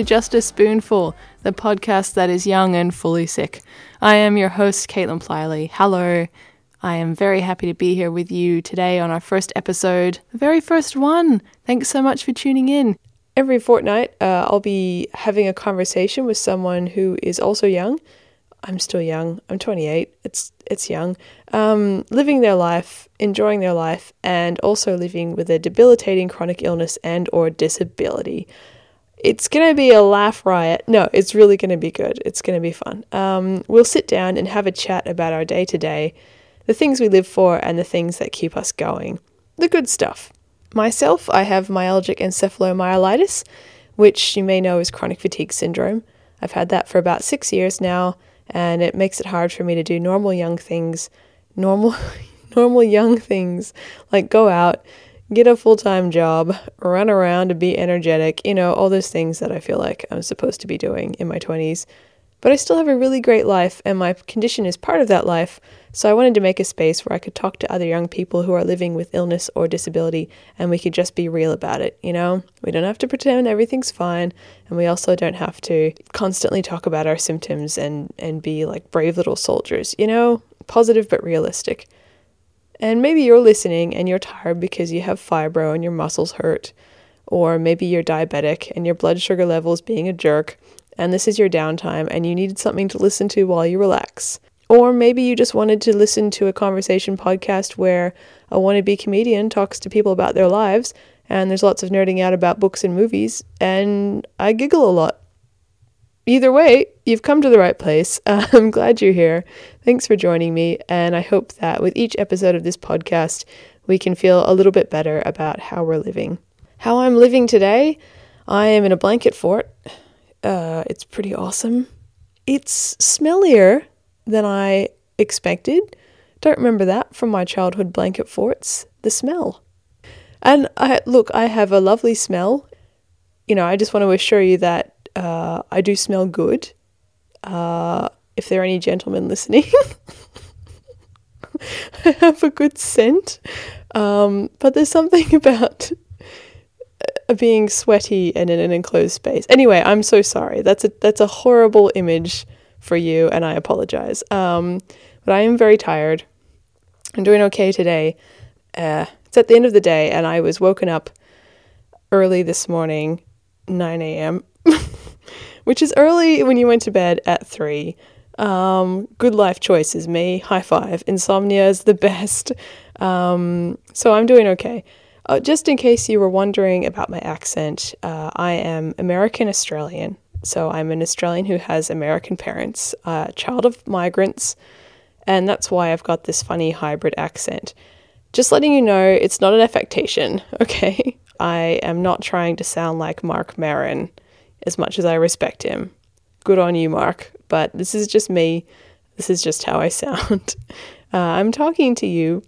To Just a Spoonful, the podcast that is young and fully sick. I am your host, Caitlin Pliley. Hello. I am very happy to be here with you today on our first episode, the very first one. Thanks so much for tuning in. Every fortnight, uh, I'll be having a conversation with someone who is also young. I'm still young. I'm 28. It's it's young. Um, living their life, enjoying their life, and also living with a debilitating chronic illness and or disability. It's gonna be a laugh riot. No, it's really gonna be good. It's gonna be fun. Um, we'll sit down and have a chat about our day to day, the things we live for, and the things that keep us going. The good stuff. Myself, I have myalgic encephalomyelitis, which you may know is chronic fatigue syndrome. I've had that for about six years now, and it makes it hard for me to do normal young things, normal, normal young things like go out, get a full time job, run around and be energetic, you know, all those things that I feel like I'm supposed to be doing in my 20s. But I still have a really great life, and my condition is part of that life. So I wanted to make a space where I could talk to other young people who are living with illness or disability, and we could just be real about it, you know? We don't have to pretend everything's fine, and we also don't have to constantly talk about our symptoms and, and be like brave little soldiers, you know? Positive but realistic. And maybe you're listening and you're tired because you have fibro and your muscles hurt, or maybe you're diabetic and your blood sugar level is being a jerk and this is your downtime and you needed something to listen to while you relax. Or maybe you just wanted to listen to a conversation podcast where a wannabe comedian talks to people about their lives and there's lots of nerding out about books and movies, and I giggle a lot. Either way, you've come to the right place. I'm glad you're here. Thanks for joining me, and I hope that with each episode of this podcast, we can feel a little bit better about how we're living. How I'm living today, I am in a blanket fort. Uh, it's pretty awesome. It's smellier than I expected. Don't remember that from my childhood blanket forts. The smell. And I look, I have a lovely smell. You know, I just want to assure you that uh, I do smell good. Uh, if there are any gentlemen listening, I have a good scent. Um, but there's something about being sweaty and in an enclosed space. Anyway, I'm so sorry. That's a that's a horrible image for you, and I apologize. Um, but I am very tired. I'm doing okay today. Uh, it's at the end of the day, and I was woken up early this morning, 9 a.m., which is early when you went to bed at 3. Um, good life choices, me. High five. Insomnia is the best. Um, so I'm doing okay. Uh, just in case you were wondering about my accent, uh, I am American Australian. So I'm an Australian who has American parents, uh, child of migrants, and that's why I've got this funny hybrid accent. Just letting you know, it's not an affectation, okay? I am not trying to sound like Marc Maron as much as I respect him. Good on you, Mark, but this is just me. This is just how I sound. Uh, I'm talking to you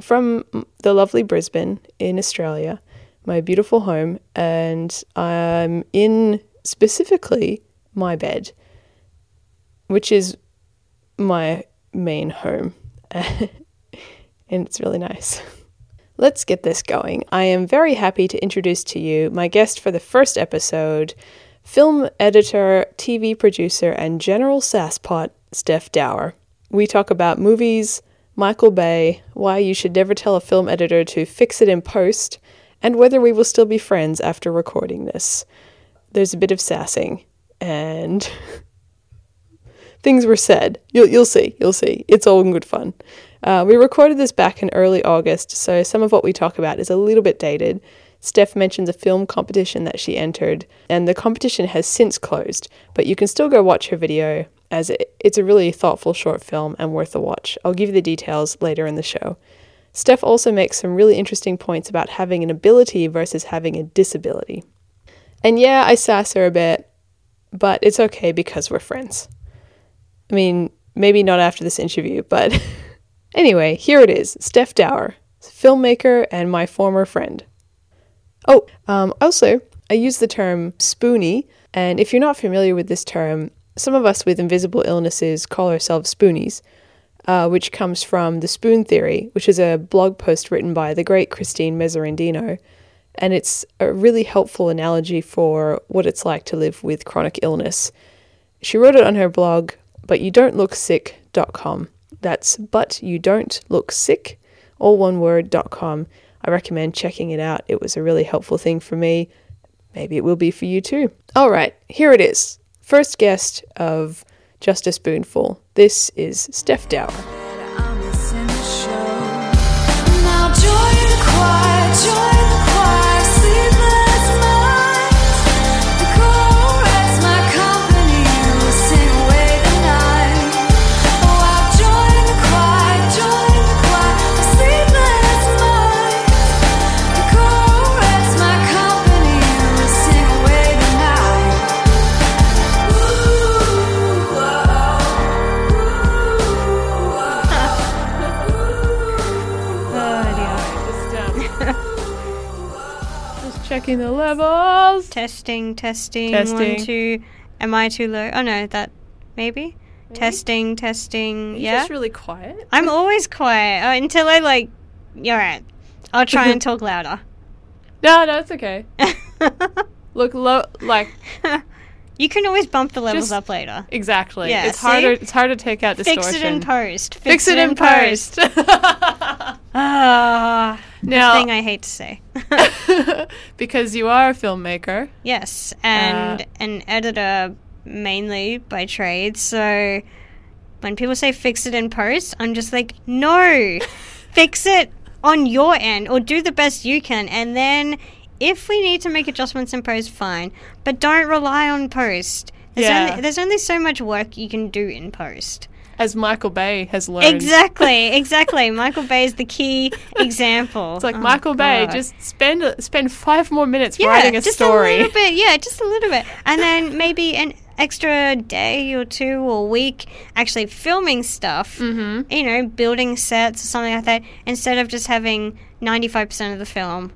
from the lovely Brisbane in Australia, my beautiful home, and I'm in specifically my bed, which is my main home. and it's really nice. Let's get this going. I am very happy to introduce to you my guest for the first episode, film editor, TV producer, and general sasspot, Steph Dower. We talk about movies, Michael Bay, why you should never tell a film editor to fix it in post, and whether we will still be friends after recording this. There's a bit of sassing, and things were said. You'll, you'll see, you'll see. It's all in good fun. Uh, we recorded this back in early August, so some of what we talk about is a little bit dated. Steph mentions a film competition that she entered, and the competition has since closed, but you can still go watch her video as it, it's a really thoughtful short film and worth a watch. I'll give you the details later in the show. Steph also makes some really interesting points about having an ability versus having a disability. And yeah, I sass her a bit, but it's okay because we're friends. I mean, maybe not after this interview, but anyway, here it is Steph Dower, filmmaker and my former friend. Oh, um, also, I use the term spoonie, and if you're not familiar with this term, some of us with invisible illnesses call ourselves spoonies, uh, which comes from the spoon theory, which is a blog post written by the great Christine Miserandino. and it's a really helpful analogy for what it's like to live with chronic illness. She wrote it on her blog, but you don't look sick.com. That's but you don't look sick, all one word.com. I recommend checking it out. It was a really helpful thing for me. Maybe it will be for you too. All right, here it is. First guest of Just a Spoonful. This is Steph Dower. Checking the levels. Testing, testing, Testing. one, two. Am I too low? Oh no, that maybe. Testing, testing. yeah. Just really quiet. I'm always quiet uh, until I like. You're right. I'll try and talk louder. No, no, it's okay. Look low, like you can always bump the levels Just up later. exactly. Yeah, it's harder. It's hard to take out distortion. Fix it in post. Fix it in post. Ah, now, thing I hate to say. because you are a filmmaker. yes, and Uh, an editor mainly by trade. So when people say fix it in post, I'm just like, no, fix it on your end or do the best you can, and then if we need to make adjustments in post, fine, but don't rely on post. There's, Yeah. only, there's only so much work you can do in post. As Michael Bay has learned. Exactly, exactly. Michael Bay is the key example. It's like Oh, Michael Bay. God. Just spend spend five more minutes yeah, writing a just story. a little bit. Yeah, just a little bit, and then maybe an extra day or two or week actually filming stuff. Mm-hmm. You know, building sets or something like that, instead of just having ninety five percent of the film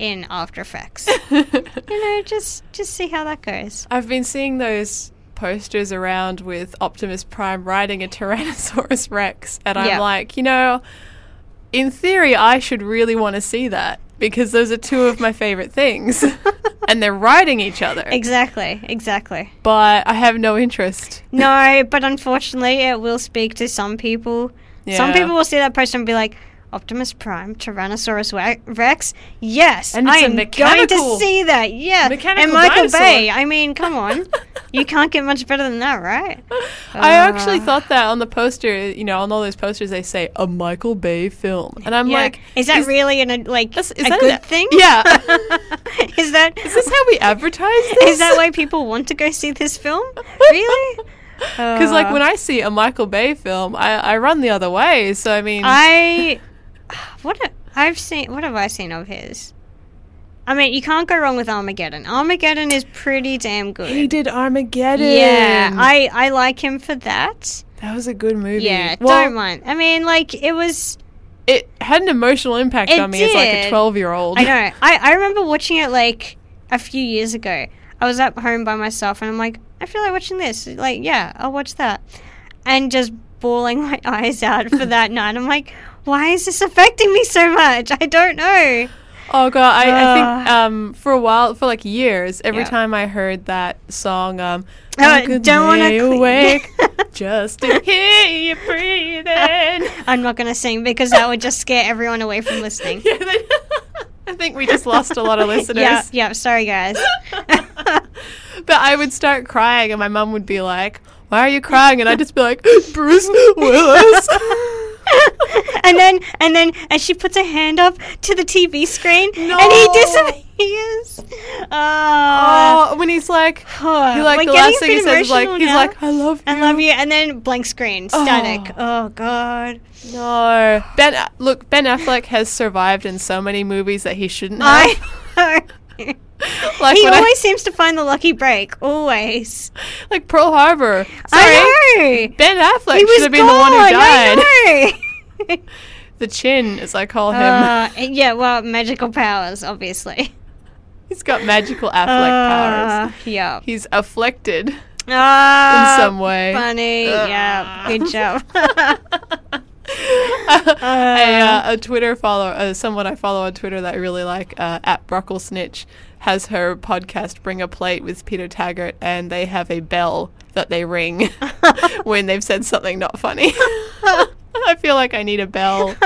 in After Effects. you know, just just see how that goes. I've been seeing those posters around with Optimus Prime riding a Tyrannosaurus Rex, and I'm Yeah. like, you know, in theory, I should really want to see that because those are two of my favorite things, and they're riding each other. Exactly, exactly. But I have no interest. No, but unfortunately, it will speak to some people. Yeah. Some people will see that poster and be like, Optimus Prime, Tyrannosaurus Rex. Yes, And it's I a am going to see that. Yeah, mechanical and Michael dinosaur. Bay. I mean, come on, you can't get much better than that, right? I actually Uh, thought that on the poster, you know, on all those posters, they say a Michael Bay film, and I'm yeah. like, is that really an, a, like is a that good an- thing? Yeah. is that Is this how we advertise this? is that why people want to go see this film? Really? Because like when I see a Michael Bay film, I, I run the other way. So I mean, I what a, I've seen. What have I seen of his? I mean, you can't go wrong with Armageddon. Armageddon is pretty damn good. he did Armageddon. yeah, I I like him for that. that was a good movie. Yeah, Well, don't mind. I mean, like it was. It had an emotional impact on me as like a twelve year old. I know. I I remember watching it like a few years ago. I was at home by myself, and I'm like, I feel like watching this. Like, yeah, I'll watch that, and just bawling my eyes out for that night. I'm like, why is this affecting me so much? I don't know. Oh god, I, I think um for a while, for like years, every Yeah. time I heard that song, um, Oh, I could don't want to cle- awake just to hear you breathing. I'm not gonna sing because that would just scare everyone away from listening. Yeah, they- I think we just lost a lot of listeners. Yeah, yeah. Sorry, guys. But I would start crying, and my mum would be like, "Why are you crying?" And I'd just be like, "Bruce Willis." and then, and then, and she puts her hand up to the TV screen, and he disappears. Oh, oh, when he's like, oh, he like the last thing he says is like, he's now. like, "I love you." I love you, and then blank screen, oh. static. Oh, God. No, Ben. Look, Ben Affleck has survived in so many movies that he shouldn't have. Like he when I- always seems to find the lucky break. Always. like Pearl Harbor. Sorry, I know. Ben Affleck he should have been gone. the one who died. I know. The chin, as I call him. Uh, yeah, well, magical powers, obviously. He's got magical Affleck powers. Uh, yeah. He's afflicted Ah, in some way. Funny. Yeah. Good job. A, uh, a Twitter follower, uh, someone I follow on Twitter that I really like, uh, at Brocklesnitch, has her podcast Bring a Plate with Peter Taggart, and they have a bell that they ring when they've said something not funny. I feel like I need a bell.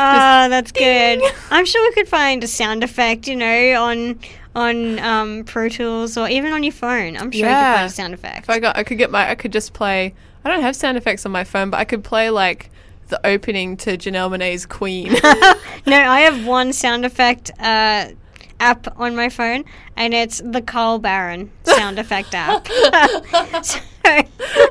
Ah, that's good. I'm sure we could find a sound effect, you know, on on um, Pro Tools or even on your phone. I'm sure you Yeah. could find a sound effect. If I got, I could get my, I could just play. I don't have sound effects on my phone, but I could play like the opening to Janelle Monae's Queen. No, I have one sound effect uh, app on my phone, and it's the Carl Barron sound effect app. so,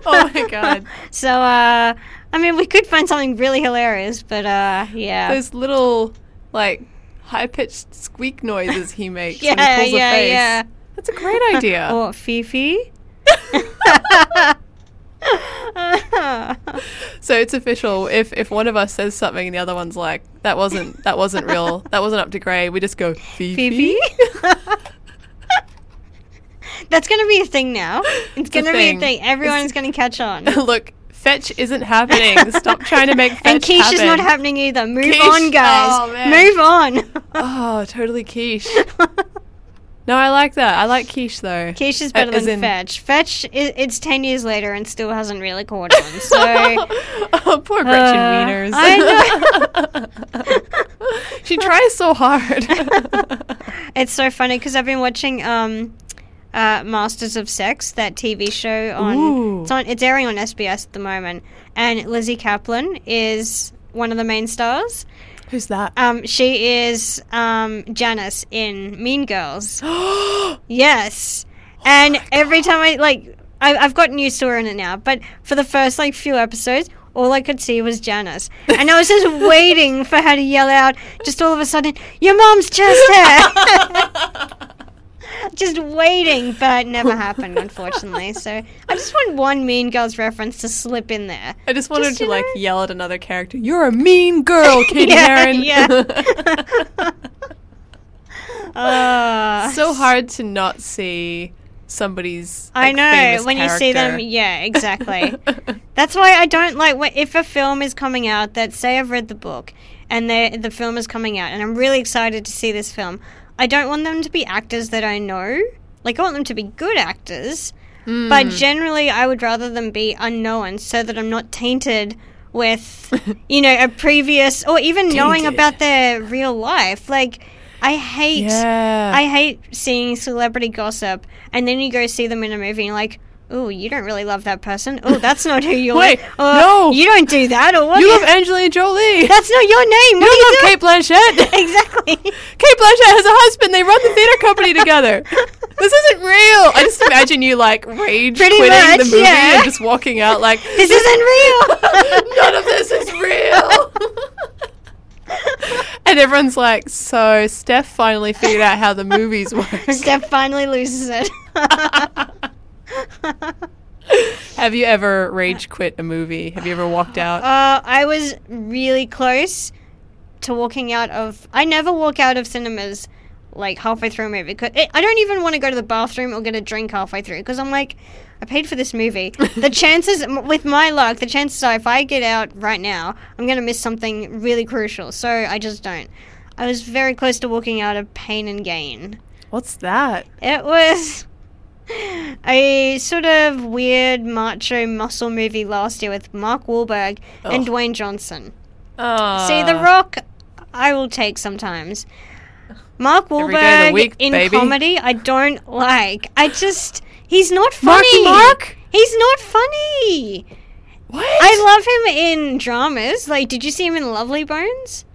oh my god! so uh, I mean, we could find something really hilarious, but uh, yeah. Those little like high pitched squeak noises he makes when he pulls yeah, a face. yeah. That's a great idea. Or Fifi. So it's official. If if one of us says something and the other one's like, "That wasn't that wasn't real. That wasn't up to grade," we just go Fifi. Fifi. That's gonna be a thing now. It's a gonna be a thing. Everyone's gonna catch on. Look, fetch isn't happening. Stop trying to make fetch And quiche is not happening either. Move Quiche? on, guys. Oh. Move on. Oh, totally quiche. No, I like that. I like quiche though. Quiche is better than Fetch. Fetch, it's 10 years later and still hasn't really caught on. So, oh, poor Gretchen Uh, Wieners. I she tries so hard. it's so funny because I've been watching um, uh, Masters of Sex, that TV show on. Ooh. It's on. It's airing on SBS at the moment, and Lizzy Caplan is one of the main stars. Who's that? Um, she is um, Janice in Mean Girls. yes, and every time I like, I, I've gotten used to her in it now. But for the first like few episodes, all I could see was Janice, and I was just waiting for her to yell out. Just all of a sudden, your mom's chest hair. just waiting, but never happened, unfortunately. So I just want one Mean Girls reference to slip in there. I just wanted Just, to you like yell at another character. You're a mean girl, Cady Yeah, Heron. yeah. Uh, so hard to not see somebody's. I know when you see them. Yeah, exactly. That's why I don't like when, if a film is coming out that say I've read the book and the the film is coming out and I'm really excited to see this film. I don't want them to be actors that I know. Like I want them to be good actors, Hmm. but generally I would rather them be unknown so that I'm not tainted with you know a previous or even knowing about their real life. Like I hate yeah. I hate seeing celebrity gossip, and then you go see them in a movie, and you're like, "Oh, you don't really love that person. Oh, that's not who you're. Wait, or, no. you don't do that. Or what? you love Angelina Jolie. that's not your name. you What are you love Cate Blanchett. exactly. Cate Blanchett has a husband. They run the theater company together. This isn't real. I just imagine you like rage Pretty quitting the much, movie yeah. and just walking out like this isn't real. None of this is real. and everyone's like, so Steph finally figured out how the movies work. Steph finally loses it. Have you ever rage quit a movie? Have you ever walked out? Uh, I was really close to walking out of. I never walk out of cinemas like halfway through a movie. 'Cause it, I don't even want to go to the bathroom or get a drink halfway through because I'm like, I paid for this movie. the chances, m- with my luck, the chances are if I get out right now, I'm gonna miss something really crucial. So I just don't. I was very close to walking out of Pain and Gain. What's that? It was a sort of weird macho muscle movie last year with Mark Wahlberg and Dwayne Johnson. Uh, See, The Rock, I will take sometimes. Mark Every day of the Wahlberg week, in baby. comedy, I don't like. I just, he's not Marky funny. Mark? He's not funny. What? I love him in dramas. Like, did you see him in Lovely Bones?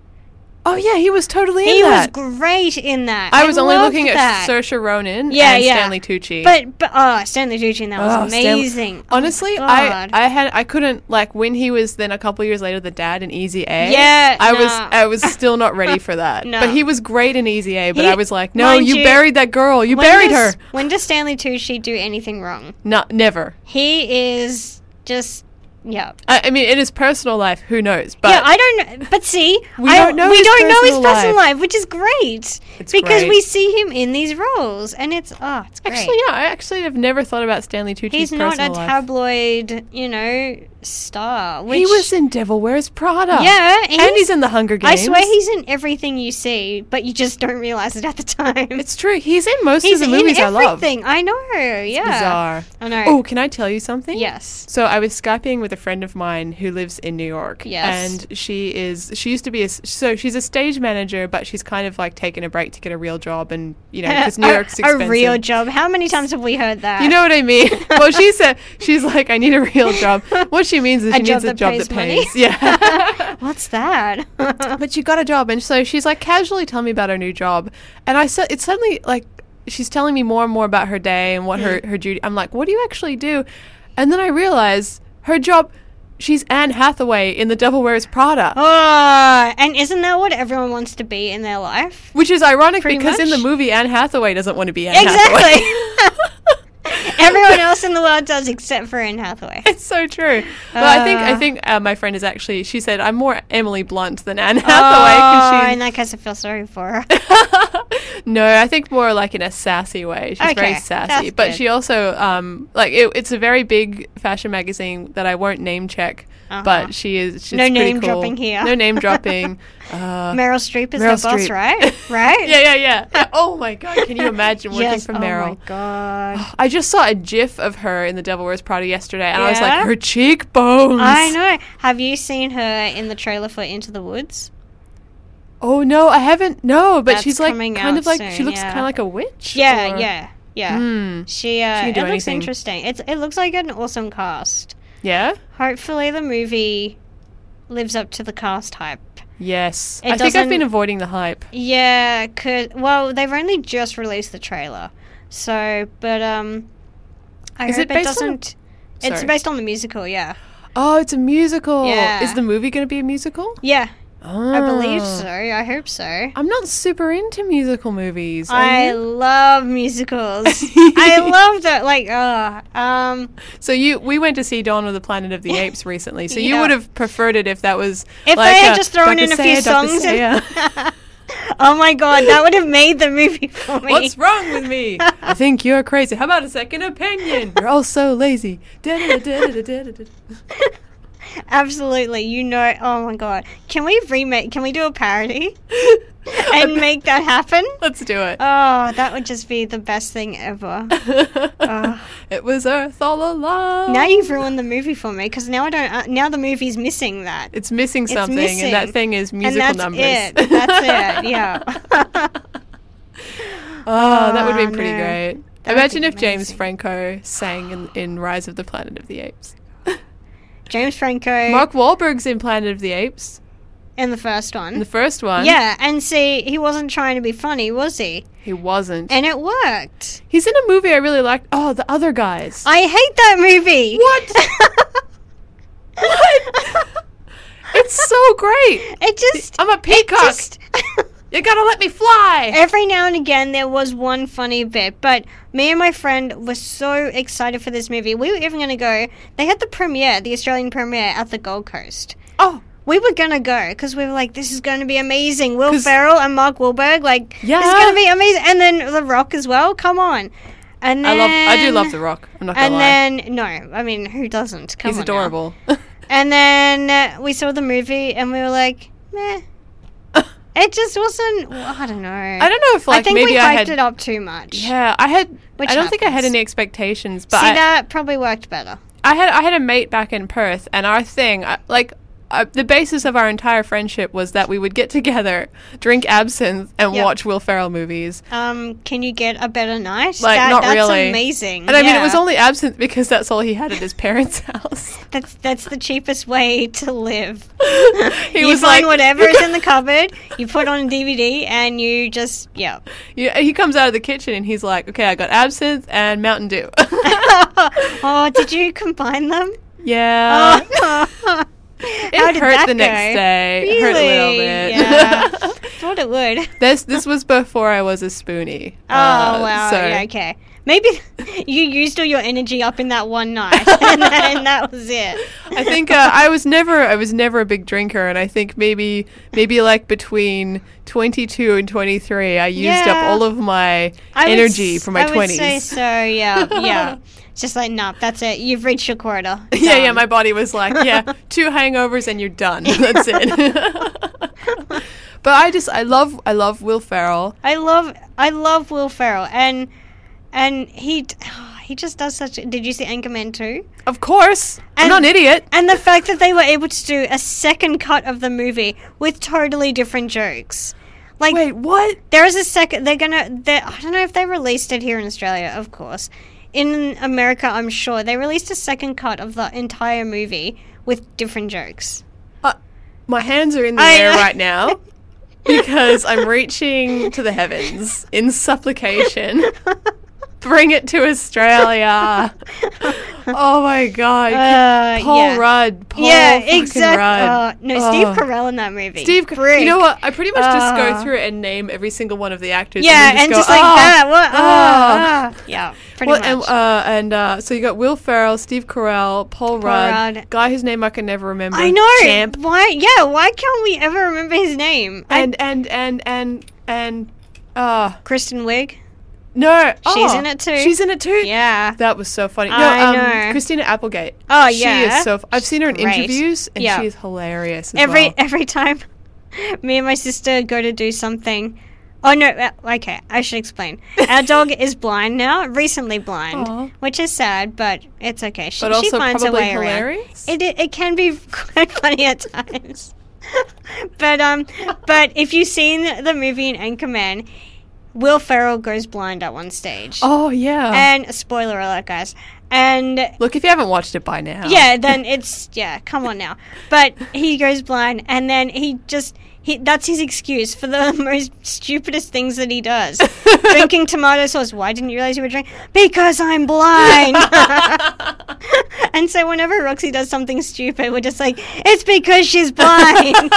Oh yeah, he was totally in He was great in that. I was only loved looking that. at Saoirse Ronan Yeah, and yeah. Stanley Tucci. But but oh, Stanley Tucci, in that was Oh, Stan- amazing. Oh, Honestly, I God. I had I couldn't like when he was then a couple years later the dad in Easy A. Yeah, I was nah. I was still not ready for that. No. But he was great in Easy A. But He- I was like, no, mind you, you, buried that girl. You When buried does- her. When does Stanley Tucci do anything wrong? Not never. He is just yeah. I, I mean, in his personal life, who knows? But yeah, I don't. But see, We I, don't know we his don't know his personal personal life. life, which is great It's because great. we see him in these roles, and it's oh, it's great. actually, yeah, I actually have never thought about Stanley Tucci's He's not a personal life. tabloid, you know, star. Which, he was in Devil Wears Prada. Yeah, and he's in the Hunger Games. I swear he's in everything you see, but you just don't realize it at the time. It's true. He's in most he's of the movies I love. everything. I know. Yeah. Bizarre. I know. Oh, can I tell you something? yes. So I was skyping with a friend of mine who lives in New York. Yes. And she is she used to be a, so she's a stage manager, but she's kind of like taken a break to get a real job, and you know because New A- York's a, real job. How many times have we heard that? You know what I mean? well, she said she's like, I need a real job. What she means is A she needs a that job pays that money? pays. Yeah. What's that? but she got a job, and so she's like casually telling me about her new job, and I said it's suddenly like she's telling me more and more about her day and what her Hmm. her duty. I'm like, what do you actually do? And then I realize her job. She's Anne Hathaway in The Devil Wears Prada, oh, and isn't that what everyone wants to be in their life? which is ironic Pretty because in the movie Anne Hathaway doesn't want to be Anne Hathaway. Exactly. Everyone else in the world does except for Anne Hathaway. It's so true. Well, I think I Uh. think uh, my friend is actually. She said I'm more Emily Blunt than Anne Hathaway. Oh, Hathaway in that case, I feel sorry for her. no, I think more like in a sassy way. She's very sassy, but good. she also um like it, it's a very big fashion magazine that I won't name check. Uh-huh. But she is. She's No name cool. dropping here. No name dropping. Uh, Meryl Streep is Meryl her boss, right? Right? yeah, yeah, yeah, yeah. Oh my god! Can you imagine working yes. for Meryl? Oh my god. I just saw a GIF of her in The Devil Wears Prada yesterday, and I was like, her cheekbones. I know. Have you seen her in the trailer for Into the Woods? Oh no, I haven't. No, but That's she's like kind of like she looks yeah. kind of like a witch. Yeah, or- yeah, yeah. Hmm. She uh, She it looks anything. interesting. It's it looks like an awesome cast. Yeah. Hopefully, the movie lives up to the cast hype. Yes. It I think I've been avoiding the hype. Yeah, cause well, they've only just released the trailer, so but um, I Is hope it on doesn't. It's based on the musical, yeah. Oh, it's a musical. Yeah. Is the movie going to be a musical? Yeah, I believe Ah. so. I hope so. I'm not super into musical movies. I you? love musicals. I love that. Like, uh, um, so you we went to see Dawn of the Planet of the Apes recently. So you would have preferred it if that was If like, they had uh, just thrown Dr. in a few Dr. songs Zaius. oh my god, that would have made the movie for me. What's wrong with me? I think you're crazy. How about a second opinion? You're all so lazy. Absolutely, you know. Oh my god, can we remake? Can we do a parody and make that happen? Let's do it. Oh, that would just be the best thing ever. Oh. it was Earth all along. Now you've ruined the movie for me because now I don't. Uh, now the movie's missing that. It's missing something, and that thing is and musical that's numbers. it. That's it. Yeah. oh, that would be Oh, pretty no. great. That Imagine if James. Franco sang in, in Rise of the Planet of the Apes. James Franco Mark Wahlberg's in Planet of the Apes, in the first one. in the first one. yeah, and see, he wasn't trying to be funny, was he? He wasn't. And it worked. He's in a movie I really liked. Oh, The Other Guys. I hate that movie. What? what? it's so great. It just. I'm a peacock. You gotta let me fly. Every now and again, there was one funny bit, but me and my friend were so excited for this movie. We were even to go. They had the premiere, the Australian premiere, at the Gold Coast. Oh, We were gonna go because we were like, "This is to be amazing." Will Ferrell and Mark Wahlberg, like, this is to be amazing. And then The Rock as well. Come on. And I love. I do love The Rock. I'm not gonna And lie. then no, I mean, who doesn't? Come He's adorable. And then uh, we saw the movie, and we were like, meh. It just wasn't. well, I don't know. I don't know if like I think maybe we hyped I had. it up too much. Yeah, I had. Which I don't think I had any expectations, but See, I, that probably worked better. I had I had a mate back in Perth, and our thing, I- like, uh, the basis of our entire friendship was that we would get together, drink absinthe, and Yep. watch Will Ferrell movies. Um, can you get a better night? Like, That- not that's really. amazing. And I mean, it was only absinthe because that's all he had at his parents' house. That's that's the cheapest way to live. he you was find like, whatever is in the cupboard, you put on a DVD, and you just yeah. Yeah, he comes out of the kitchen and he's like, "Okay, I got absinthe and Mountain Dew." oh, did you combine them? yeah, Oh. It hurt that the next go? day. It hurt a little bit. Yeah. Thought it would. this this was before I was a spoonie. Oh Uh, wow. so- yeah, okay. Maybe you used all your energy up in that one night, and, then that was it. I think uh, I was never I was never a big drinker, and I think maybe maybe like between 22 and 23, I used Yeah. up all of my I energy s- for my I would say 20s. so. Yeah, yeah. It's just like, nah, that's it. You've reached your quota. Yeah, yeah, my body was like, yeah, two hangovers and you're done. That's it. but I just I love I love Will Ferrell. I love I love Will Ferrell and and he he just does such. Did you see Anchorman too? Of course. I'm And- not an idiot. And the fact that they were able to do a second cut of the movie with totally different jokes. Like Wait, what? there is a second they're gonna they I don't know if they released it here in Australia, of course. In America, I'm sure they released a second cut of the entire movie with different jokes. Uh, my hands are in the I air right now because I'm reaching to the heavens in supplication. Bring it to Australia. Oh my god. Uh, Paul yeah. Rudd. Paul yeah, exactly. Rudd. no, Steve Oh. Carell in that movie. Steve, Brick. you know what? I pretty much just go Uh. through and name every single one of the actors. Yeah, and, then and just, just, like "Oh, that. What? oh." ah. Yeah, pretty Well, much. and uh, and uh, so you got Will Ferrell, Steve Carell, Paul, Rudd, Rudd. guy whose name I can never remember. I know. Champ, Why? Yeah. Why can't we ever remember his name? I- and and and and and uh Kristen Wiig. No, She's oh, in it too. She's in it too. Yeah. That was so funny. No, I um, know. Christina Applegate. Oh, She yeah. is so. F- I've seen her in Great. interviews, and Yeah. she is hilarious. Every well. every time me and my sister go to do something. Oh no! uh, Okay, I should explain. Our dog is blind now, recently blind, Aw. which is sad, but it's okay. She, but she also finds a probably way hilarious. It, it it can be quite funny at times. but um but if you've seen the movie in Anchorman, Will Ferrell goes blind at one stage. oh yeah. And spoiler alert guys. And Look, if you haven't watched it by now, yeah, then it's yeah, come on now. But he goes blind and then he just he that's his excuse for the most stupidest things that he does. Drinking tomato sauce. Why didn't you realize you were drinking? Because I'm blind. and so whenever Roxy does something stupid, we're just like, it's because she's blind.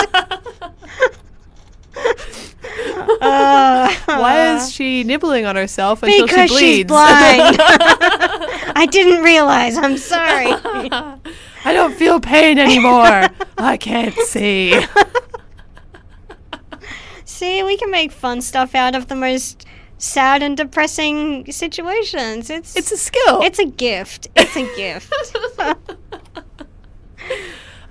Uh, Why is she nibbling on herself until because she she's bleeds? blind. I didn't realize. I'm sorry. I don't feel pain anymore. I can't see. See, we can make fun stuff out of the most sad and depressing situations. It's It's a skill. it's a gift. It's a gift.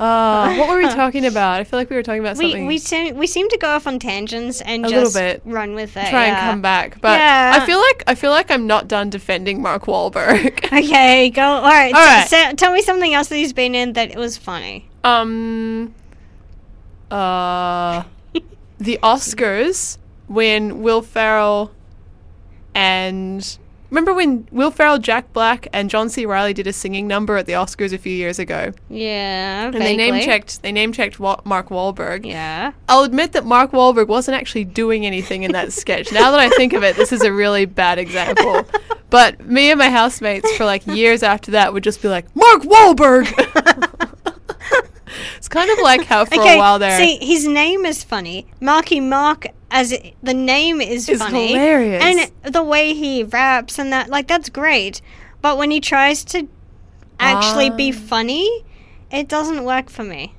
Uh, what were we talking about? I feel like we were talking about we something. we seem we seem to go off on tangents and A little bit. run with it. try and come back, but Yeah. I feel like I feel like I'm not done defending Mark Wahlberg. Okay, go. All right. All t- right. tell me something else that he's been in that it was funny. um, uh, the Oscars when Will Ferrell and remember when Will Ferrell, Jack Black, and John C. Reilly did a singing number at the Oscars a few years ago, Yeah. and they name checked they name checked Wa- Mark Wahlberg. Yeah. I'll admit that Mark Wahlberg wasn't actually doing anything in that sketch. Now that I think of it, this is a really bad example. But me and my housemates for like years after that would just be like, Mark Wahlberg! it's kind of like how for okay. a while there. See, his name is funny. Marky Mark, as it, the name is It's funny, hilarious. and the way he raps and that, like, that's great. But when he tries to actually be Ah. funny, it doesn't work for me.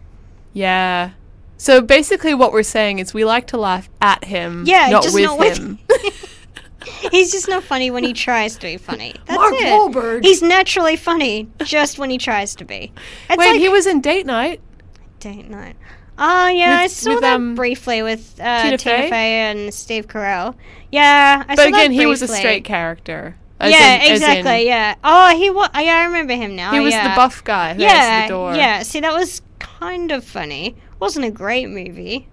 yeah. So basically, what we're saying is we like to laugh at him, Yeah, not just with not with- him. He's just not funny when he tries to be funny. That's Mark it. Wahlberg. He's naturally funny just when he tries to be. It's Wait, like he was in Date Night. Date night. Oh yeah, I saw with, that um, briefly with uh, Tina Tina, Fey? Fey? and Steve Carell. Yeah, I saw But again, he was a straight character. Yeah, in- as in exactly. yeah. Oh, he was. Yeah, I remember him now. He was yeah. the buff guy who Yeah, the door. yeah. See, that was kind of funny. Wasn't a great movie.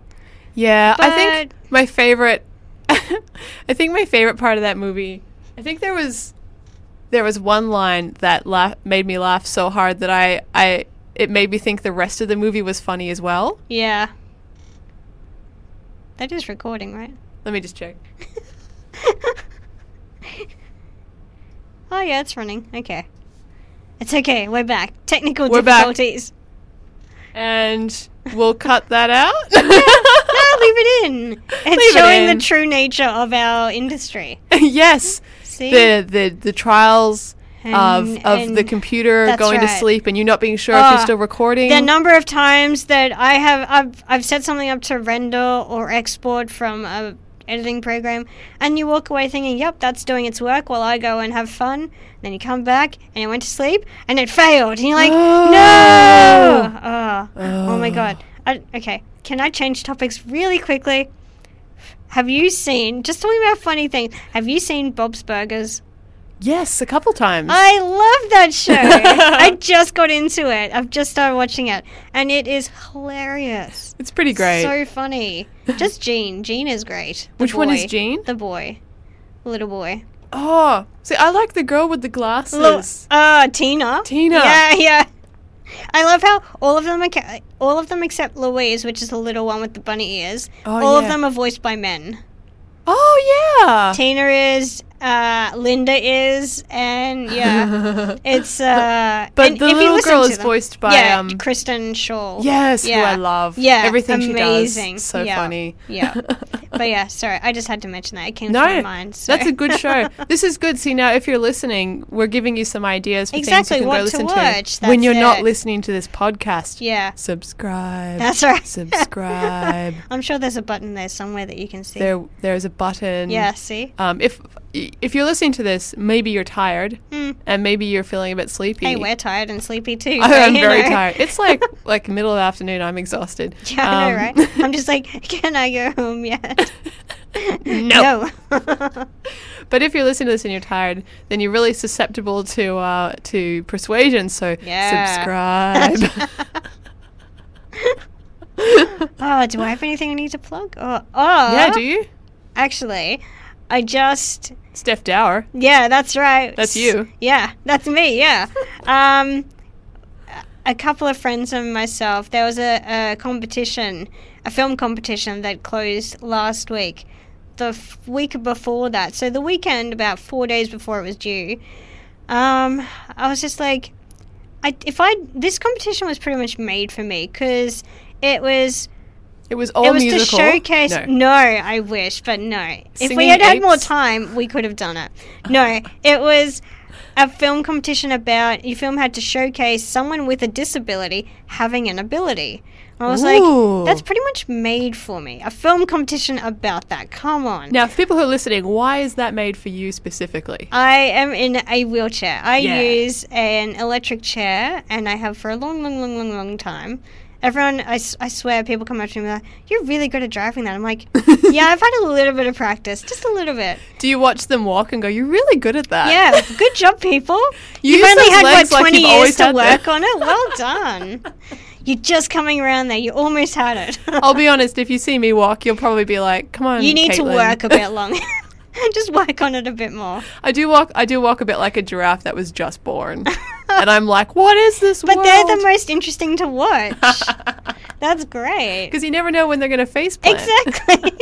Yeah, I think my favorite. I think my favorite part of that movie. I think there was, there was one line that laugh, made me laugh so hard that I, I, it made me think the rest of the movie was funny as well. Yeah. That is recording, right? Let me just check. Oh yeah, it's running. Okay. It's okay. We're back. Technical We're back. difficulties. And we'll cut that out. no, leave it in. It's Leave it showing in. the true nature of our industry. yes. See? the the the trials And- of the and computer that's going to sleep and you not being sure if Oh, you're uh, still recording. the number of times that I have I've I've set something up to render or export from a editing program and you walk away thinking, Yep, that's doing its work while I go and have fun. Then you come back and it went to sleep and it failed. And you're like, No oh, ah, oh my god. I, okay. Can I change topics really quickly? Have you seen just talking about funny things, have you seen Bob's Burgers? Yes, a couple times. I love that show. I just got into it. I've just started watching it, and it is hilarious. it's pretty great. So funny. Just Gene. Gene is great. The Which one is boy. Gene? The boy. Little boy. oh, see, I like the girl with the glasses. Lo- uh, Tina. Tina. Yeah, yeah. I love how all of them are ca- all of them except Louise, which is the little one with the bunny ears. Oh, all of them are voiced by men. oh yeah. Tina is, uh, Linda is, and yeah, it's uh. But the little girl is them- voiced by yeah, um Kristen Schaal. Yes, who I love. Yeah, Everything she does. So Yeah. funny. Yeah. But yeah, sorry, I just had to mention that. It came No, to my mind. So. That's a good show. this is good. See, now if you're listening, we're giving you some ideas for Exactly, things you can go to listen watch, to when you're not listening to this podcast. Yeah, Subscribe. that's right. Subscribe. I'm sure there's a button there somewhere that you can see. there, there's a button. Yeah, see? Um, if if you're listening to this, maybe you're tired, Hmm. and maybe you're feeling a bit sleepy. Hey, we're tired and sleepy too. I am very know. tired. It's like like middle of the afternoon. I'm exhausted. Yeah, I know, Um, right? I'm just like, can I go home yet? No. no. But if you're listening to this and you're tired, then you're really susceptible to uh, to persuasion. So Yeah. subscribe. oh, do I have anything I need to plug? Oh, oh yeah, do you? Actually, I just Steph Dower. Yeah, that's right. That's you. Yeah, that's me. Yeah. um, a couple of friends and myself. There was a, a competition, a film competition that closed last week. The f- week before that, so the weekend, about four days before it was due. Um, I was just like, I if I this competition was pretty much made for me because it was It was all it was musical. to showcase. No. No. I wish, but no. if we Singing had had more time, we could have done it. No, it was a film competition about your film had to showcase someone with a disability having an ability. I was Ooh. like, that's pretty much made for me. A film competition about that. Come on. Now, for people who are listening, why is that made for you specifically? I am in a wheelchair. I Yeah. use an electric chair, and I have for a long, long, long, long, long time. Everyone, I, I swear, people come up to me and be like, "You're really good at driving that." I'm like, "Yeah, I've had a little bit of practice, just a little bit." Do you watch them walk and go, "You're really good at that"? Yeah, good job, people. You You've only had what legs like 20 years to work them. on it. Well done. You're just coming around there. You almost had it. I'll be honest. If you see me walk, you'll probably be like, "Come on." you need to Caitlin." work a bit longer. just work on it a bit more. I do walk. I do walk a bit like a giraffe that was just born, and I'm like, "What is this But world?" they're the most interesting to watch. That's great. because you never know when they're going to face plant. Exactly.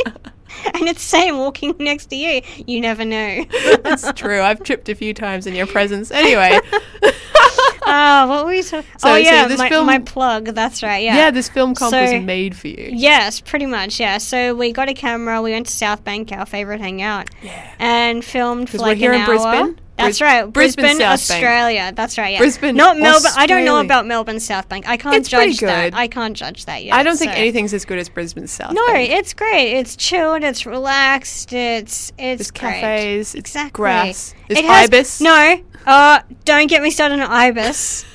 and it's the same walking next to you. You never know. That's true. I've tripped a few times in your presence. Anyway, Ah, what were we talking? So- oh so yeah, this my, film- my plug. That's right. yeah. Yeah. this film comp So- was made for you. Yes, pretty much. Yeah. So we got a camera. We went to South Bank, our favorite hangout, Yeah. and filmed for 'Cause we're like here in hour. Brisbane? That's Bris- right, Brisbane, Brisbane, South Bank. Australia. That's right. Yeah. Brisbane, not Melbourne. I don't know about Melbourne South Bank. I can't It's judge that. I can't judge that yet. I don't think anything's as good as Brisbane South. No, Bank. it's great. It's chilled. It's relaxed. It's it's There's cafes. It's Exactly. grass. There's It has- ibis. No, uh, don't get me started on ibis.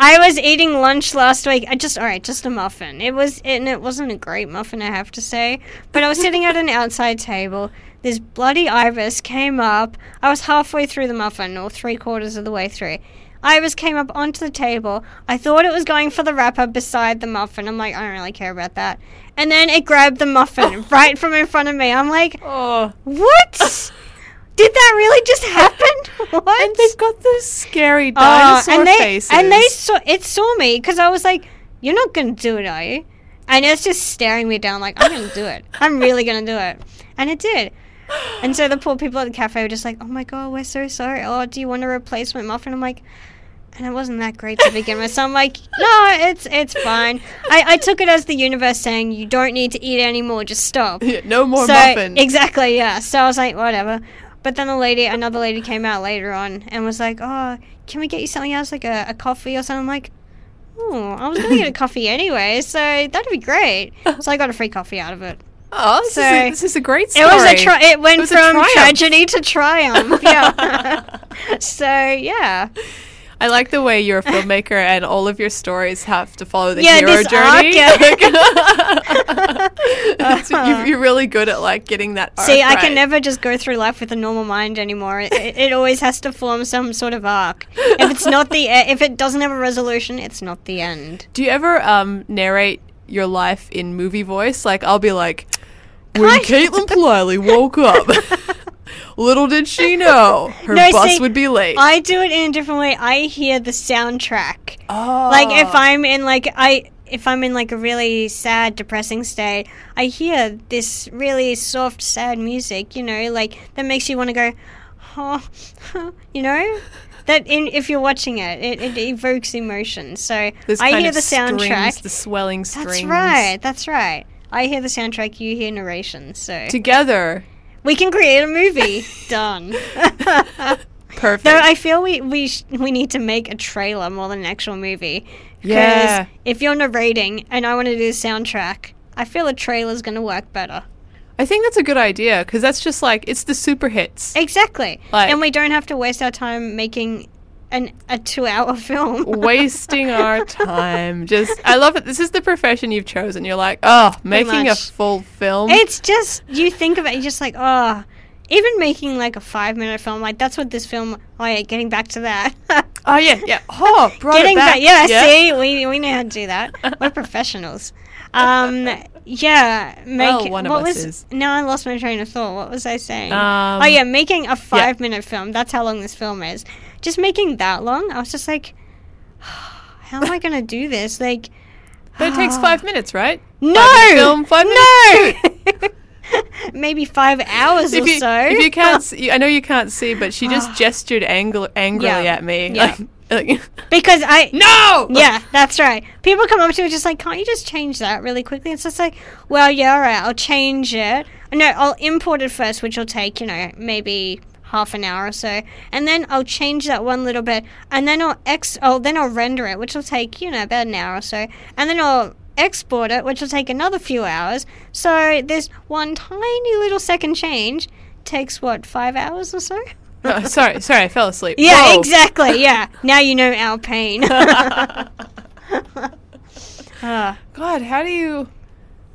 I was eating lunch last week. I just all right, just a muffin. It was and it wasn't a great muffin, I have to say. But I was sitting at an outside table. This bloody ibis came up. I was halfway through the muffin, or three quarters of the way through. Ibis came up onto the table. I thought it was going for the wrapper beside the muffin. I'm like, I don't really care about that. And then it grabbed the muffin right from in front of me. I'm like, Oh, what? Did that really just happen? What? and they've got those scary uh, dinosaur and they faces. and they saw it saw me because I was like, "You're not gonna do it, are you?" And it's just staring me down like, "I'm gonna do it. I'm really gonna do it," and it did. And so the poor people at the cafe were just like, "Oh my god, we're so sorry. Oh, do you want a replacement muffin?" I'm like. And it wasn't that great to begin with, so I'm like, no, it's it's fine. I, I took it as the universe saying you don't need to eat anymore, just stop. Yeah, no more so, muffin. Exactly, yeah. So I was like, whatever. But then a lady, another lady came out later on and was like, "Oh, can we get you something else, like a, a coffee or something?" I'm like, "Oh, I was gonna get a coffee anyway, so that'd be great." So I got a free coffee out of it. Oh, this, So- is, a, this is a great story. It was a tri- It went was from tragedy to triumph. Yeah. so yeah, I like the way you're a filmmaker and all of your stories have to follow the Yeah, hero this journey. arc, It's- you- you're really good at like getting that. see, I can never just go through life with a normal mind anymore. It, it, always has to form some sort of arc. If it's not the, if it doesn't have a resolution, it's not the end. Do you ever um, narrate your life in movie voice? Like I'll be like, when Caitlin Plyley woke up, little did she know her No, bus see, would be late. I do it in a different way. I hear the soundtrack. oh. Like if I'm in like I if I'm in like a really sad, depressing state, I hear this really soft, sad music. You know, like that makes you want to go, oh, you know. That in if you're watching it, it, it evokes emotion. So I hear the soundtrack. strings, the swelling strings. That's right. That's right. I hear the soundtrack. You hear narration. So Together, we can create a movie. Done. perfect. Though I feel we we sh- we need to make a trailer more than an actual movie. Yeah. if you're narrating and I want to do the soundtrack, I feel a trailer's going to work better. I think that's a good idea because that's just like it's the super hits. Exactly. Like- and we don't have to waste our time making an a 2-hour film. wasting our time. Just, I love it. This is the profession you've chosen. You're like, oh, making a full film. it's just you think of it you're just like, "Oh, even making like a 5-minute film like that's what this film Oh yeah, getting back to that. oh yeah, yeah. Oh, brought Getting back. back, yeah, see, we, we know how to do that. We're professionals. Um, yeah, make Well, one of what us was? is. No, I lost my train of thought. What was I saying? Um, oh yeah, making a five-minute film. That's how long this film is. Just making that long, I was just like, how am I gonna do this? Like, But it takes five minutes, right? no, Five-minute film, five no. Maybe five hours If or you, so. if you can't, see, I know you can't see, but she just gestured angrily Yeah. at me. Yeah. Like, like, because I no. Yeah, that's right. People come up to me just like, can't you just change that really quickly? It's just like, well, yeah, all right, I'll change it. No, I'll import it first, which will take, you know, maybe half an hour or so, and then I'll change that one little bit, and then I'll ex, oh, then I'll render it, which will take, you know, about an hour or so, and then I'll export it, which will take another few hours. So this one tiny little second change takes what five hours or so. Oh, sorry, sorry, I fell asleep. Yeah, Whoa. exactly. Yeah. Now you know our pain. Ah. God, how do you?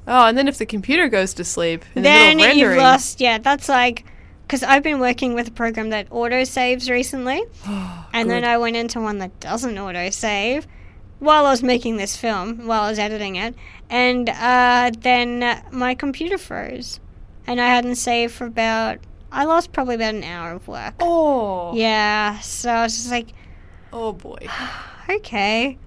Oh, and then if the computer goes to sleep, in then the middle of you've lost. Yeah, that's like because I've been working with a program that auto saves recently, and then I went into one that doesn't auto save while I was making this film, while I was editing it, and uh, then my computer froze, and I hadn't saved for about. I lost probably about an hour of work. Oh, Yeah, so I was just like, oh boy. okay,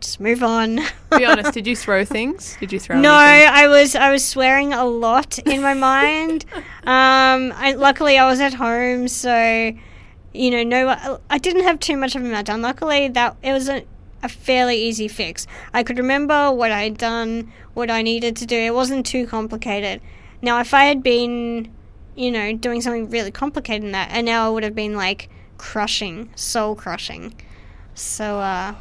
just move on. Be honest, did you throw things? Did you throw? No, anything? I was I was swearing a lot in my mind. Um, I, luckily I was at home, so you know, no, I didn't have too much of a meltdown. Luckily, that it was a, a fairly easy fix. I could remember what I had done, what I needed to do. It wasn't too complicated. Now, if I had been, you know, doing something really complicated in that, and now I would have been like crushing, soul crushing. So, uh,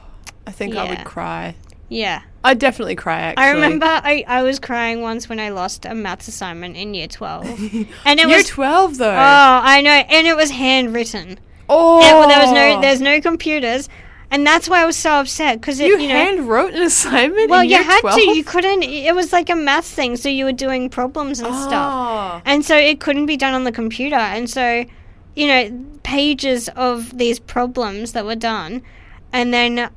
I think I Yeah. would cry. yeah. I'd definitely cry. Actually, I remember I, I was crying once when I lost a maths assignment in year 12. And it Year was. twelve though. Oh, I know. And it was handwritten. oh, And, well, there was no oh. there's no computers. And that's why I was so upset. Because, you, you know. hand wrote an assignment. well, in you year had 12? to. You couldn't. It was like a maths thing. So you were doing problems and stuff. Oh. And so it couldn't be done on the computer. And so, you know, pages of these problems that were done. And then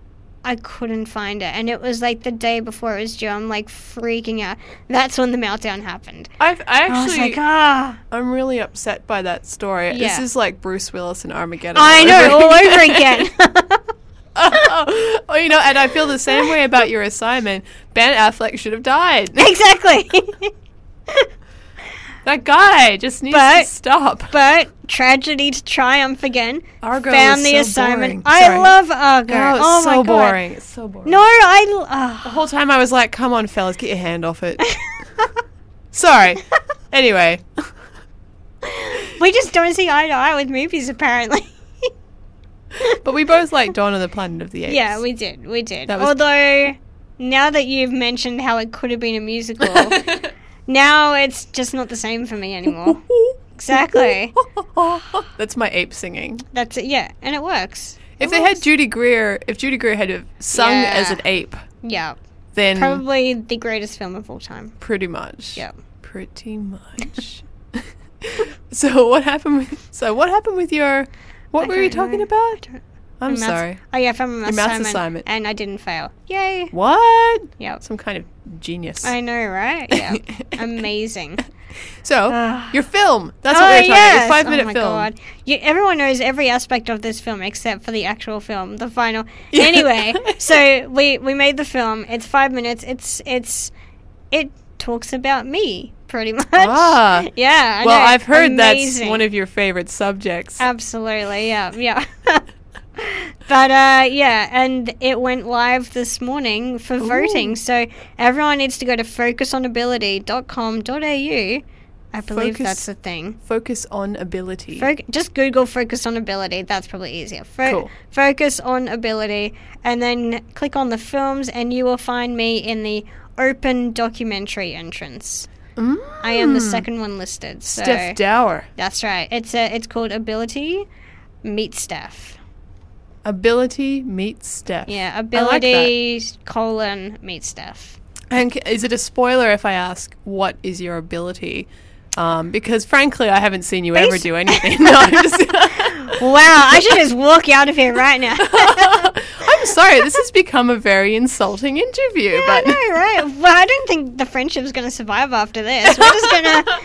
I couldn't find it. And it was like the day before it was due. I'm like freaking out. That's when the meltdown happened. I've, I I was actually, like, ah. I'm really upset by that story. This is like Bruce Willis and Armageddon. I all know, all over again. oh, you know, and I feel the same way about your assignment. Ben Affleck should have died. exactly. that guy just needs But- to stop. but tragedy to triumph again. Argo found is the so assignment. boring. I love Argo. Oh, it's oh so my god. boring. It's so boring. No, I. ah. The whole time I was like, come on, fellas, get your hand off it. Sorry. Anyway. we just don't see eye to eye with movies, apparently. But we both like Dawn of the Planet of the Apes. yeah, we did. We did. Although, now that you've mentioned how it could have been a musical, now it's just not the same for me anymore. Exactly. That's my ape singing. That's it. Yeah, and it works. If It they had. Judy Greer, if Judy Greer had sung Yeah. as an ape, Yeah, then probably the greatest film of all time. pretty much. Yeah. Pretty much. so what happened with so what happened with your what I were you talking know. about? I'm Maths- sorry. Oh yeah, from a maths, maths assignment, assignment. and I didn't fail. Yay! What? Yeah, Some kind of genius. I know, right? Yeah. Amazing. So, Ah. your film. That's oh, what we were talking about. Your five minute my film. God. You, everyone knows every aspect of this film except for the actual film, the final. Yeah. Anyway, so we we made the film. It's five minutes. It's it's it talks about me pretty much. Ah. Yeah. I Well, know. I've heard Amazing. that's one of your favorite subjects. Absolutely, yeah, yeah. But uh, yeah, and it went live this morning for voting. So everyone needs to go to focusonability.com.au. I believe Focus- that's the thing. Focus on ability. Foc- just Google focus on ability. That's probably easier. Fo- Cool. Focus on ability, and then click on the films, and you will find me in the open documentary entrance. I am the second one listed. So Mm. Steph Dower. that's right. It's a, it's called Ability Meet Steph. Ability meets Steph. Yeah, I like. Ability colon Meet Steph. And is it a spoiler if I ask what is your ability? Um, because frankly, I haven't seen you ever do anything. no. Wow, I should just walk out of here right now. I'm sorry. This has become a very insulting interview. I but know, right? Well, I don't think the friendship's going to survive after this. We're just going to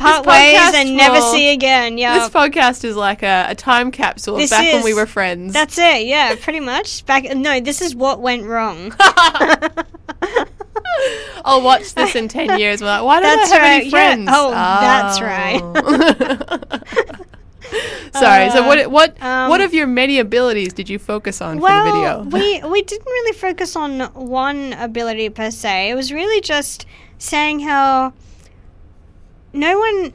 part This ways podcast and never see again. Yeah, this podcast is like a, a time capsule This back when we were friends. that's it. Yeah, pretty much. Back. No, this is what went wrong. I'll watch this in ten years. We're like, why don't That's I have right, any yeah. friends? Oh, that's right. Sorry. so what? What? um, what of your many abilities did you focus on well, for the video? we we didn't really focus on one ability per se. It was really just saying how no one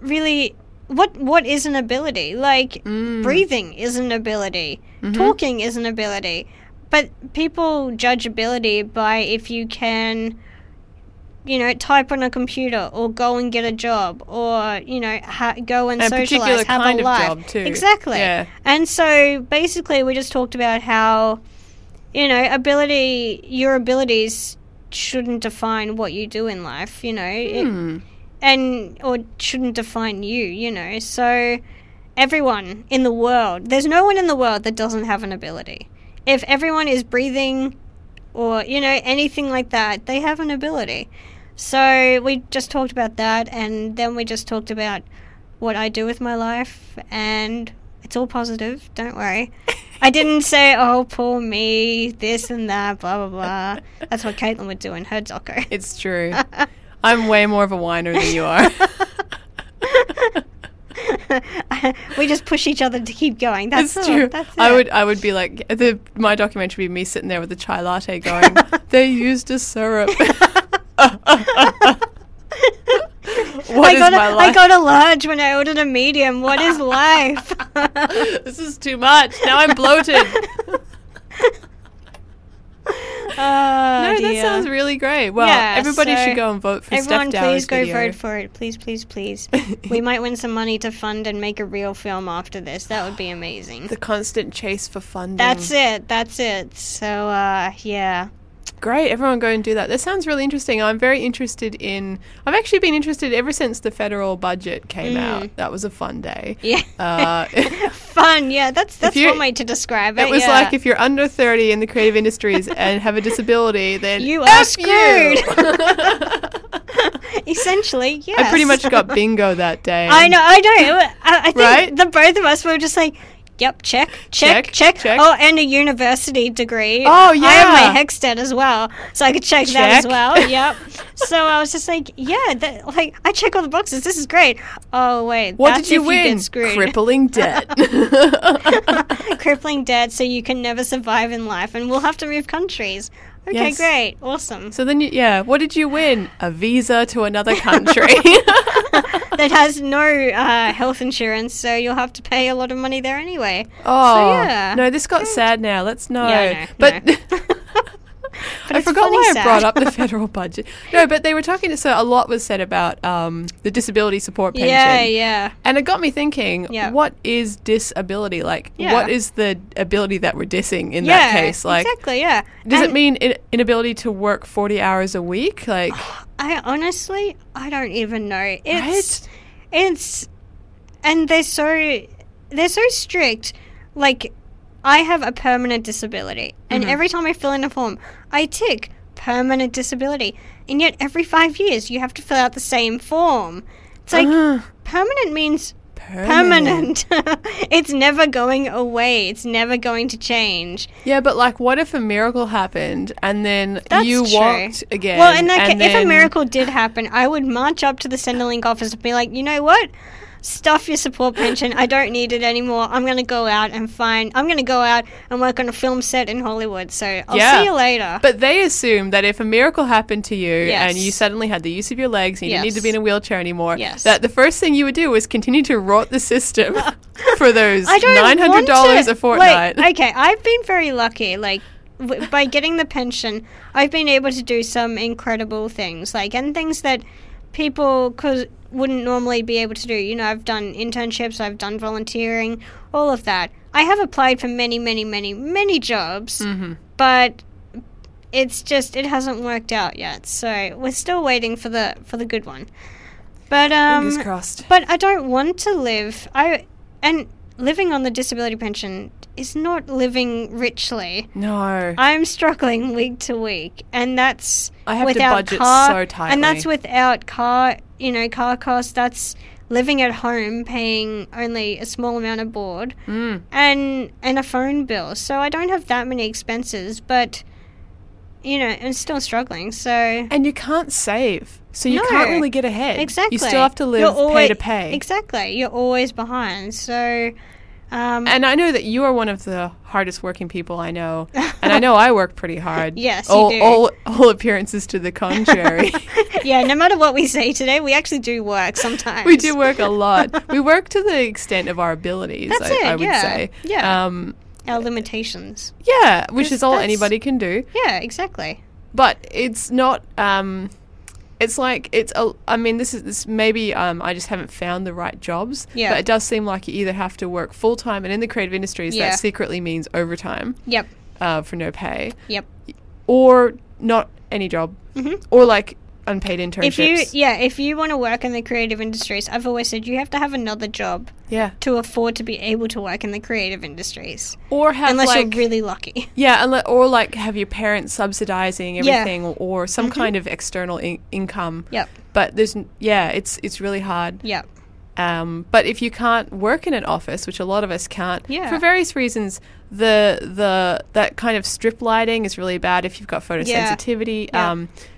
really what what is an ability? Like Mm. breathing is an ability. Mm-hmm. Talking is an ability. But people judge ability by if you can you know, type on a computer or go and get a job or, you know, ha- go and A socialize, particular have kind a of life. job, too. Exactly. Yeah. And so basically, we just talked about how, you know, ability, your abilities shouldn't define what you do in life, you know, it- Hmm. And, or shouldn't define you, you know. So everyone in the world, there's no one in the world that doesn't have an ability. If everyone is breathing or, you know, anything like that, they have an ability. So we just talked about that, and then we just talked about what I do with my life, and it's all positive. Don't worry. I didn't say, "Oh, poor me," this and that, blah blah blah. That's what Caitlin would do in her doco. It's true. I'm way more of a whiner than you are. we just push each other to keep going. That's It's all. true. That's I would I would be like the my documentary would be me sitting there with a chai latte going, they used a syrup. what I is got, my a, I life? got a large when I ordered a medium. What is life? this is too much. Now I'm bloated. Oh, no, that sounds really great. Well, Yeah, everybody so should go and vote for Everyone, Steph please go video. vote for it. Please, please, please. we might win some money to fund and make a real film after this. That would be amazing. the constant chase for funding. That's it. That's it. So, uh, yeah. Great, everyone go and do that. That sounds really interesting. I'm very interested in. I've actually been interested ever since the federal budget came out. That was a fun day. Mm. Yeah. Uh, Fun. Yeah, that's that's you- one way to describe it. it was yeah. like if you're under 30 in the creative industries and have a disability, then You F are screwed. you. Essentially, yes. I pretty much got bingo that day. I know. I know. I, I think Right? the both of us were just like, "Yep, check, check, Check, check, check. Oh, and a university degree. Oh, yeah, I have my Hexted as well, so I could check, that as well. Yep. so I was just like, "Yeah, that, like I check all the boxes. This is great." Oh wait, What did you win? get. Crippling debt. Crippling debt, so you can never survive in life, and we'll have to move countries. Okay, Yes. great. Awesome. So then, you, yeah, what did you win? A visa to another country. that has no uh, health insurance, so you'll have to pay a lot of money there anyway. oh, yeah. no, this got sad now. Let's know. Yeah, know, but no. I forgot why I brought up the federal budget. No, but they were talking. So a lot was said about um, the disability support pension. Yeah, yeah. And it got me thinking, Yeah. what is disability? Like, Yeah. what is the ability that we're dissing in yeah, that case? Like, exactly, yeah. does it mean in- inability to work 40 hours a week? Like, I honestly, I don't even know. It's, Right? it's, and they're so, they're so strict. Like, I have a permanent disability, and Mm-hmm. every time I fill in a form, I tick permanent disability, and yet every five years you have to fill out the same form. It's like uh, permanent means permanent. it's never going away. It's never going to change. Yeah, but like, what if a miracle happened and then That's you true. walked again? Well, in that ca- if a miracle did happen, I would march up to the Centrelink office and be like, you know what? Stuff your support pension. I don't need it anymore. I'm going to go out and find. I'm going to go out and work on a film set in Hollywood. So I'll Yeah. see you later. But they assume that if a miracle happened to you Yes. and you suddenly had the use of your legs and you didn't need to be in a wheelchair anymore, Yes. that the first thing you would do was continue to rot the system for those I don't nine hundred want dollars to- a fortnight. Like, okay, I've been very lucky. Like w- by getting the pension, I've been able to do some incredible things. Like and things that people cause wouldn't normally be able to do. You know, I've done internships, I've done volunteering, all of that. I have applied for many, many, many, many jobs, Mhm. but it's just it hasn't worked out yet. So we're still waiting for the for the good one. But um, Fingers crossed. but I don't want to live. I and living on the disability pension is not living richly. No. I'm struggling week to week, and that's I have to without budget car, so tightly. and that's without car. You know, car costs. That's living at home, paying only a small amount of board, Mm. and and a phone bill. So I don't have that many expenses, but you know, I'm still struggling. So And you can't save. So you No. can't really get ahead. Exactly. You still have to live You're pay to pay. Exactly. You're always behind. So, um, And I know that you are one of the hardest working people I know. and I know I work pretty hard. Yes, all. All, all appearances to the contrary. yeah, no matter what we say today, we actually do work sometimes. we do work a lot. We work to the extent of our abilities, That's I, it, I would yeah. say. Yeah. Um, Our limitations. yeah, which is all anybody can do. Yeah, exactly. but it's not um it's like it's a i mean this is this maybe um i just haven't found the right jobs Yeah. but it does seem like you either have to work full-time and in the creative industries Yeah. that secretly means overtime Yep. uh, for no pay Yep. or not any job Mhm. or like unpaid internships If you yeah, if you want to work in the creative industries, I've always said you have to have another job yeah to afford to be able to work in the creative industries, or have unless like you're really lucky. yeah or like have your parents subsidizing Yeah. everything or some kind of external in- income Yep. but there's n- yeah it's it's really hard Yep. Um, but if you can't work in an office, which a lot of us can't, Yeah. for various reasons, the the that kind of strip lighting is really bad. If you've got photosensitivity, Yeah. um, it,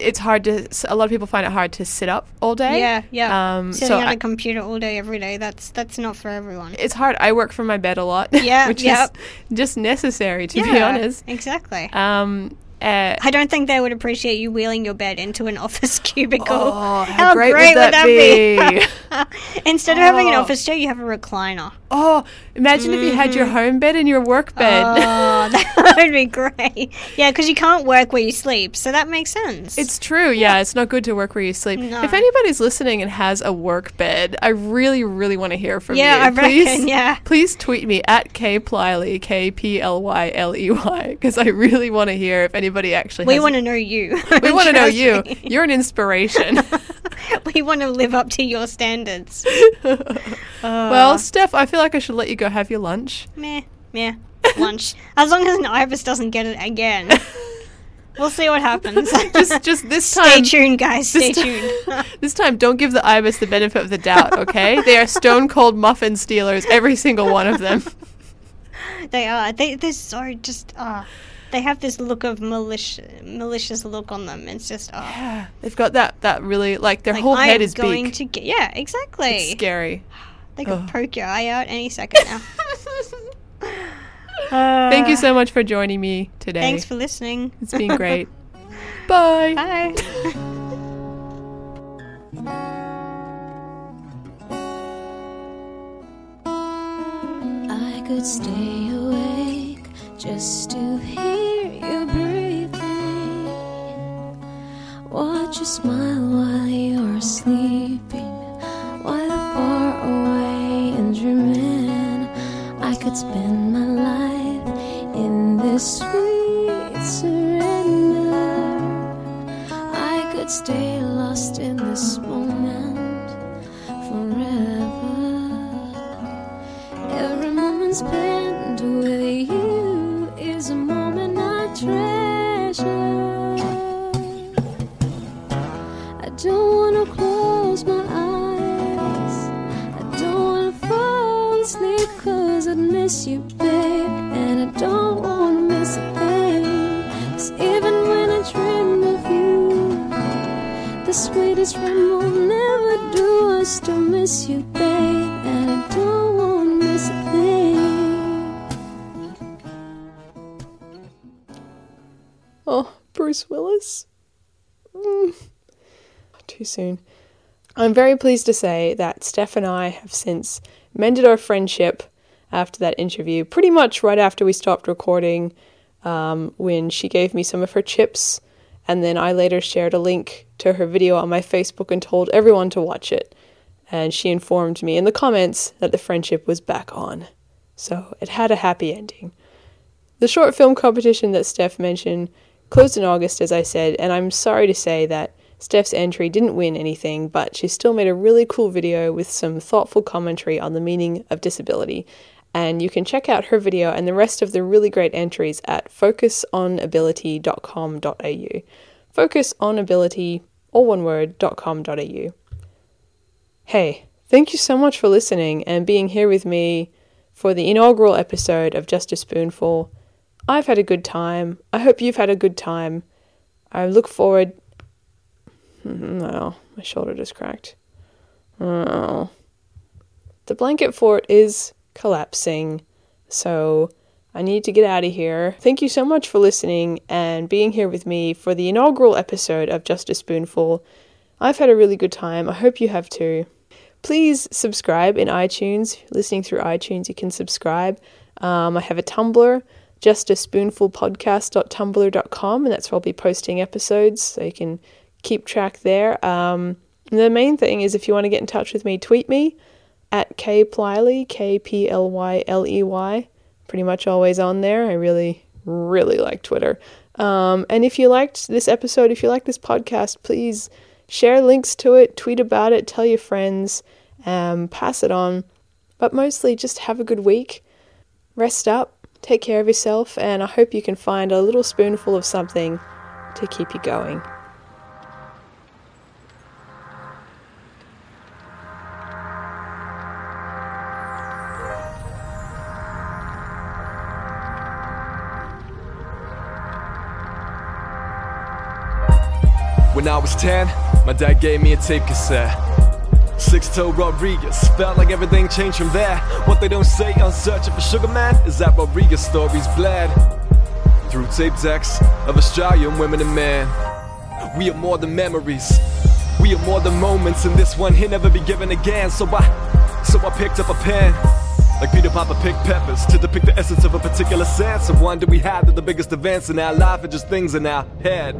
it's hard to. a lot of people find it hard to sit up all day. Yeah. Yeah. Um, Sitting so on I- a computer all day, every day. That's that's not for everyone. it's hard. I work from my bed a lot. Yeah, which yep. is just necessary to be honest. Exactly. Um, uh, I don't think they would appreciate you wheeling your bed into an office cubicle. Oh, how great would that be? be? Instead of having an Oh. office chair, you have a recliner. oh, imagine if you had your home bed and your work bed. Oh, that would be great. Yeah, because you can't work where you sleep, so that makes sense. It's true. Yeah, it's not good to work where you sleep. No. If anybody's listening and has a work bed, I really, really want to hear from Yeah, you. I reckon, please, yeah. Please tweet me at k plyley k p l y l e y because I really want to hear if anybody actually. we want to know you. We want to know you. me. You're an inspiration. we want to live up to your standards. well, Steph, I feel like I should let you go have your lunch. Meh, meh. Lunch. As long as an ibis doesn't get it again. We'll see what happens. Just, just this time. Stay tuned, guys. Stay this tuned. This time, don't give the ibis the benefit of the doubt. Okay, they are stone cold muffin stealers, every single one of them. They are. They they're so just uh they have this look of malicious malicious look on them. It's just oh Yeah, they've got that that really like their like, whole I head am is going beak. to get yeah, exactly. It's scary. They could Ugh. poke your eye out any second now. Thank you so uh, much for joining me today. Thanks for listening. It's been great. Bye. Bye. I could stay awake just to smile while you're sleeping, soon. I'm very pleased to say that Steph and I have since mended our friendship after that interview, pretty much right after we stopped recording, um, when she gave me some of her chips, and then I later shared a link to her video on my Facebook and told everyone to watch it. And she informed me in the comments that the friendship was back on. So it had a happy ending. The short film competition that Steph mentioned closed in August, as I said, and I'm sorry to say that Steph's entry didn't win anything, but she still made a really cool video with some thoughtful commentary on the meaning of disability. And you can check out her video and the rest of the really great entries at focusonability.com.au. Focusonability, all one word, .com.au. Hey, thank you so much for listening and being here with me for the inaugural episode of Just a Spoonful. I've had a good time. I hope you've had a good time. I look forward. No, my shoulder just cracked. Oh. The blanket fort is collapsing, so I need to get out of here. Thank you so much for listening and being here with me for the inaugural episode of Just a Spoonful. I've had a really good time. I hope you have too. Please subscribe in iTunes. Listening through iTunes, you can subscribe. Um, I have a Tumblr, just a spoonful podcast.tumblr.com, and that's where I'll be posting episodes, so you can keep track there. Um, the main thing is if you want to get in touch with me, tweet me at K Plyley, K P L Y L E Y. Pretty much always on there. I really, really like Twitter. Um, and if you liked this episode, if you like this podcast, please share links to it, tweet about it, tell your friends, um, pass it on. But mostly just have a good week, rest up, take care of yourself, and I hope you can find a little spoonful of something to keep you going. 10, my dad gave me a tape cassette. Sixto Rodriguez, felt like everything changed from there. What they don't say on searching for Sugar Man is that Rodriguez stories bled through tape decks of Australian women and men. We are more than memories, we are more than moments, and this one here never be given again. So I, so I picked up a pen. Like Peter Piper picked peppers to depict the essence of a particular sense of one do we have that the biggest events in our life are just things in our head.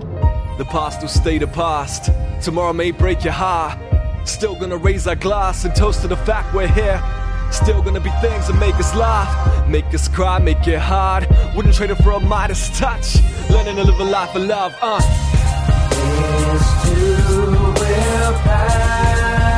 The past will stay the past. Tomorrow may break your heart. Still gonna raise our glass and toast to the fact we're here. Still gonna be things that make us laugh, make us cry, make it hard. Wouldn't trade it for a Midas touch. Learning to live a life of love, uh. Real.